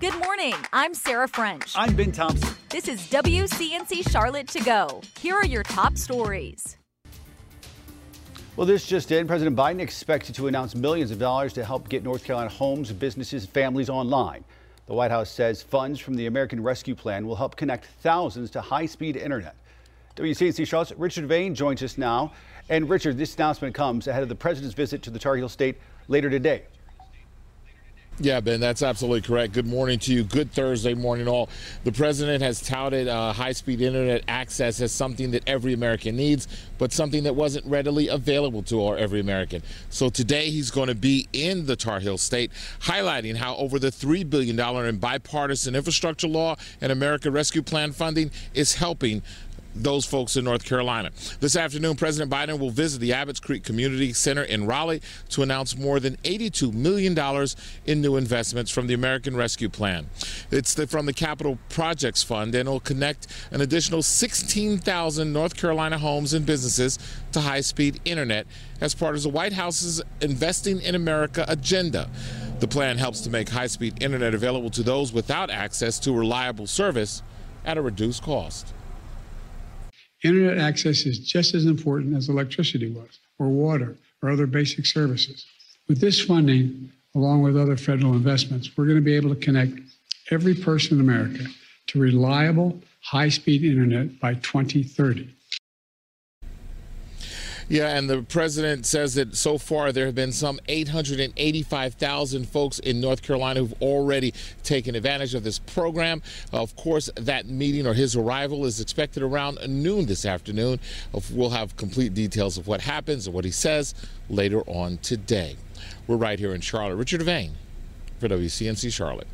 Good morning. I'm Sarah French. I'm Ben Thompson. This is WCNC Charlotte to go. Here are your top stories. Well, this just in. President Biden expected to announce millions of dollars to help get North Carolina homes, businesses, families online. The White House says funds from the American Rescue Plan will help connect thousands to high speed internet. WCNC Charlotte's Richard Vane joins us now. And Richard, this announcement comes ahead of the president's visit to the Tar Heel State later today. Yeah, Ben, that's absolutely correct. Good morning to you. Good Thursday morning, all. The president has touted uh, high speed internet access as something that every American needs, but something that wasn't readily available to our every American. So today he's going to be in the Tar Heel State, highlighting how over the $3 billion in bipartisan infrastructure law and America Rescue Plan funding is helping those folks in North Carolina. This afternoon, President Biden will visit the Abbott's Creek Community Center in Raleigh to announce more than $82 million in new investments from the American Rescue Plan. It's the, from the Capital Projects Fund and will connect an additional 16,000 North Carolina homes and businesses to high speed internet as part of the White House's Investing in America agenda. The plan helps to make high speed internet available to those without access to reliable service at a reduced cost. Internet access is just as important as electricity was, or water, or other basic services. With this funding, along with other federal investments, we're going to be able to connect every person in America to reliable, high speed internet by 2030. Yeah, and the president says that so far there have been some 885,000 folks in North Carolina who've already taken advantage of this program. Of course, that meeting or his arrival is expected around noon this afternoon. We'll have complete details of what happens and what he says later on today. We're right here in Charlotte. Richard Vane for WCNC Charlotte.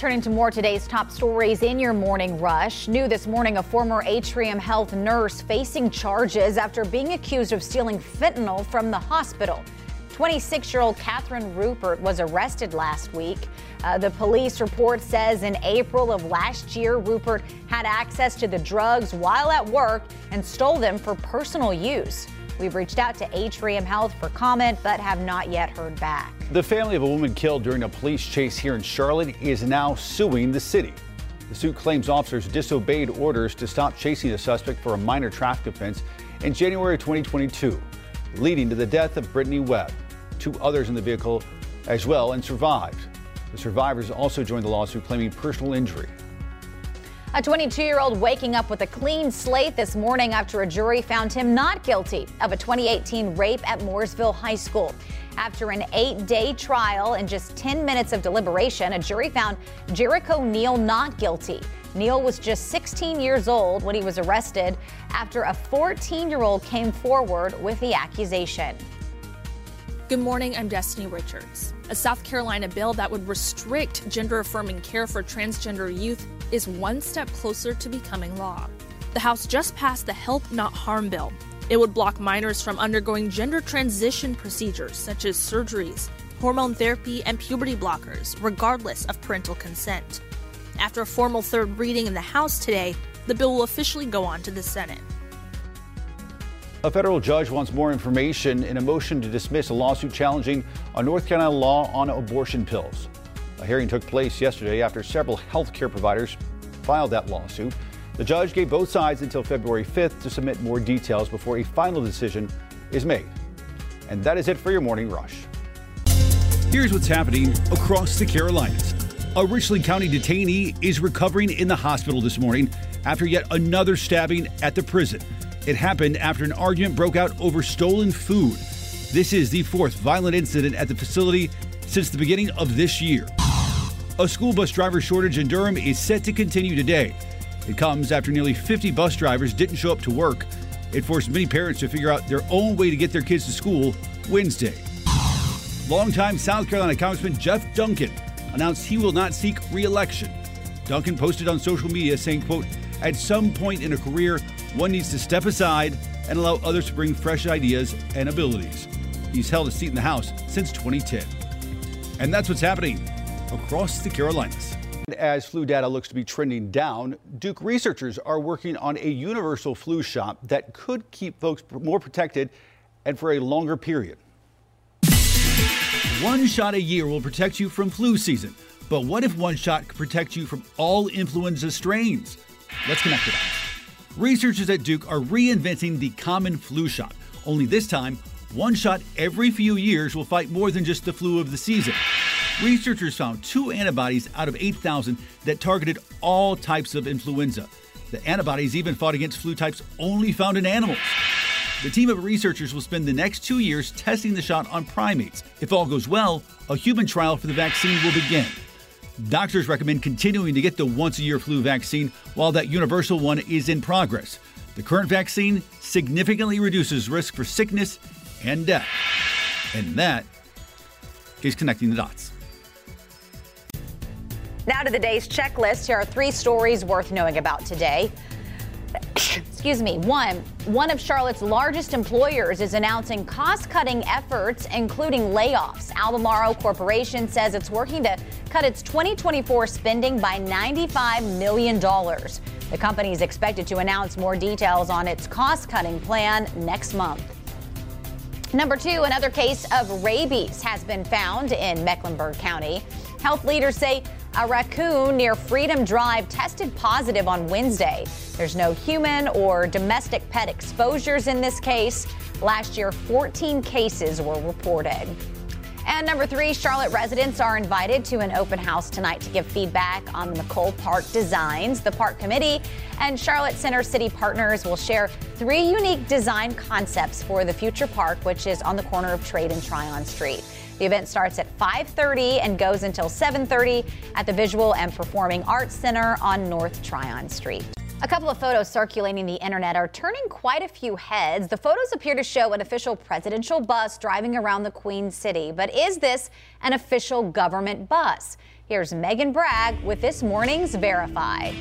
Turning to more today's top stories in your morning rush. New this morning, a former Atrium Health nurse facing charges after being accused of stealing fentanyl from the hospital. 26 year old Catherine Rupert was arrested last week. Uh, the police report says in April of last year, Rupert had access to the drugs while at work and stole them for personal use. We've reached out to Atrium Health for comment, but have not yet heard back. The family of a woman killed during a police chase here in Charlotte is now suing the city. The suit claims officers disobeyed orders to stop chasing the suspect for a minor traffic offense in January 2022, leading to the death of Brittany Webb. Two others in the vehicle as well and survived. The survivors also joined the lawsuit claiming personal injury. A 22 year old waking up with a clean slate this morning after a jury found him not guilty of a 2018 rape at Mooresville High School. After an eight day trial and just 10 minutes of deliberation, a jury found Jericho Neal not guilty. Neal was just 16 years old when he was arrested after a 14 year old came forward with the accusation. Good morning, I'm Destiny Richards. A South Carolina bill that would restrict gender affirming care for transgender youth is one step closer to becoming law. The House just passed the Help Not Harm bill. It would block minors from undergoing gender transition procedures such as surgeries, hormone therapy, and puberty blockers, regardless of parental consent. After a formal third reading in the House today, the bill will officially go on to the Senate. A federal judge wants more information in a motion to dismiss a lawsuit challenging a North Carolina law on abortion pills. A hearing took place yesterday after several health care providers filed that lawsuit. The judge gave both sides until February 5th to submit more details before a final decision is made. And that is it for your morning rush. Here's what's happening across the Carolinas. A Richland County detainee is recovering in the hospital this morning after yet another stabbing at the prison. It happened after an argument broke out over stolen food. This is the fourth violent incident at the facility since the beginning of this year. A school bus driver shortage in Durham is set to continue today. It comes after nearly 50 bus drivers didn't show up to work. It forced many parents to figure out their own way to get their kids to school Wednesday. Longtime South Carolina Congressman Jeff Duncan announced he will not seek re-election. Duncan posted on social media saying, quote, at some point in a career, one needs to step aside and allow others to bring fresh ideas and abilities. He's held a seat in the House since 2010. And that's what's happening across the Carolinas. As flu data looks to be trending down, Duke researchers are working on a universal flu shot that could keep folks more protected and for a longer period. One shot a year will protect you from flu season. But what if one shot could protect you from all influenza strains? Let's connect it up. Researchers at Duke are reinventing the common flu shot, only this time, one shot every few years will fight more than just the flu of the season. Researchers found two antibodies out of 8,000 that targeted all types of influenza. The antibodies even fought against flu types only found in animals. The team of researchers will spend the next two years testing the shot on primates. If all goes well, a human trial for the vaccine will begin. Doctors recommend continuing to get the once a year flu vaccine while that universal one is in progress. The current vaccine significantly reduces risk for sickness and death. And that is connecting the dots. Now to the day's checklist. Here are three stories worth knowing about today. Excuse me. One, one of Charlotte's largest employers is announcing cost-cutting efforts, including layoffs. Albemarle Corporation says it's working to cut its 2024 spending by $95 million. The company is expected to announce more details on its cost-cutting plan next month. Number two, another case of rabies has been found in Mecklenburg County. Health leaders say a raccoon near Freedom Drive tested positive on Wednesday. There's no human or domestic pet exposures in this case. Last year, 14 cases were reported. And number three, Charlotte residents are invited to an open house tonight to give feedback on the McColl Park designs. The park committee and Charlotte Center City partners will share three unique design concepts for the future park, which is on the corner of Trade and Tryon Street. The event starts at 5:30 and goes until 7:30 at the Visual and Performing Arts Center on North Tryon Street. A couple of photos circulating the internet are turning quite a few heads. The photos appear to show an official presidential bus driving around the Queen City. But is this an official government bus? Here's Megan Bragg with this morning's Verify.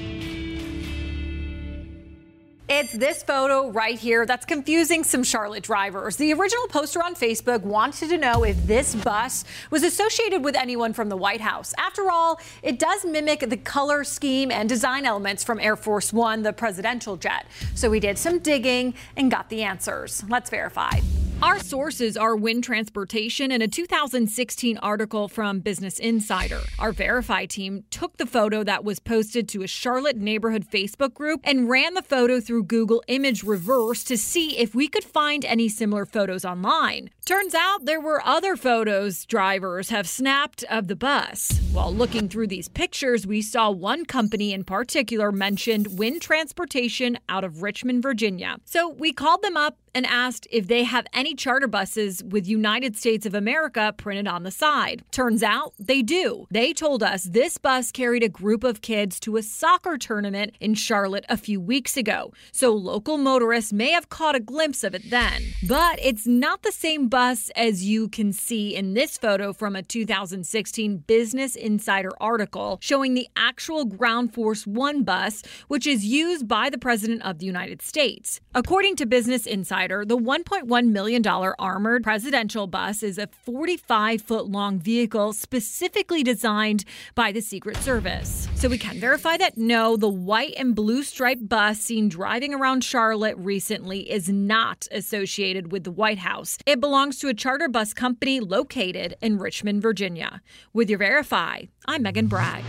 It's this photo right here that's confusing some Charlotte drivers. The original poster on Facebook wanted to know if this bus was associated with anyone from the White House. After all, it does mimic the color scheme and design elements from Air Force One, the presidential jet. So we did some digging and got the answers. Let's verify. Our sources are Winn Transportation and a 2016 article from Business Insider. Our Verify team took the photo that was posted to a Charlotte neighborhood Facebook group and ran the photo through Google Image Reverse to see if we could find any similar photos online. Turns out there were other photos drivers have snapped of the bus. While looking through these pictures, we saw one company in particular mentioned Winn Transportation out of Richmond, Virginia. So we called them up and asked if they have any charter buses with United States of America printed on the side. Turns out they do. They told us this bus carried a group of kids to a soccer tournament in Charlotte a few weeks ago, so local motorists may have caught a glimpse of it then. But it's not the same bus as you can see in this photo from a 2016 Business Insider article showing the actual Ground Force One bus, which is used by the President of the United States. According to Business Insider, the $1.1 million armored presidential bus is a 45 foot long vehicle specifically designed by the Secret Service. So we can verify that no, the white and blue striped bus seen driving around Charlotte recently is not associated with the White House. It belongs to a charter bus company located in Richmond, Virginia. With your Verify, I'm Megan Bragg.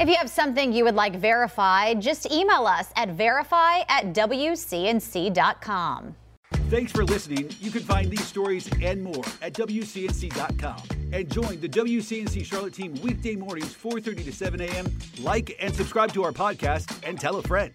If you have something you would like verified, just email us at verify at WCNC.com. Thanks for listening. You can find these stories and more at WCNC.com. And join the WCNC Charlotte team weekday mornings, 4.30 to 7 a.m. Like and subscribe to our podcast and tell a friend.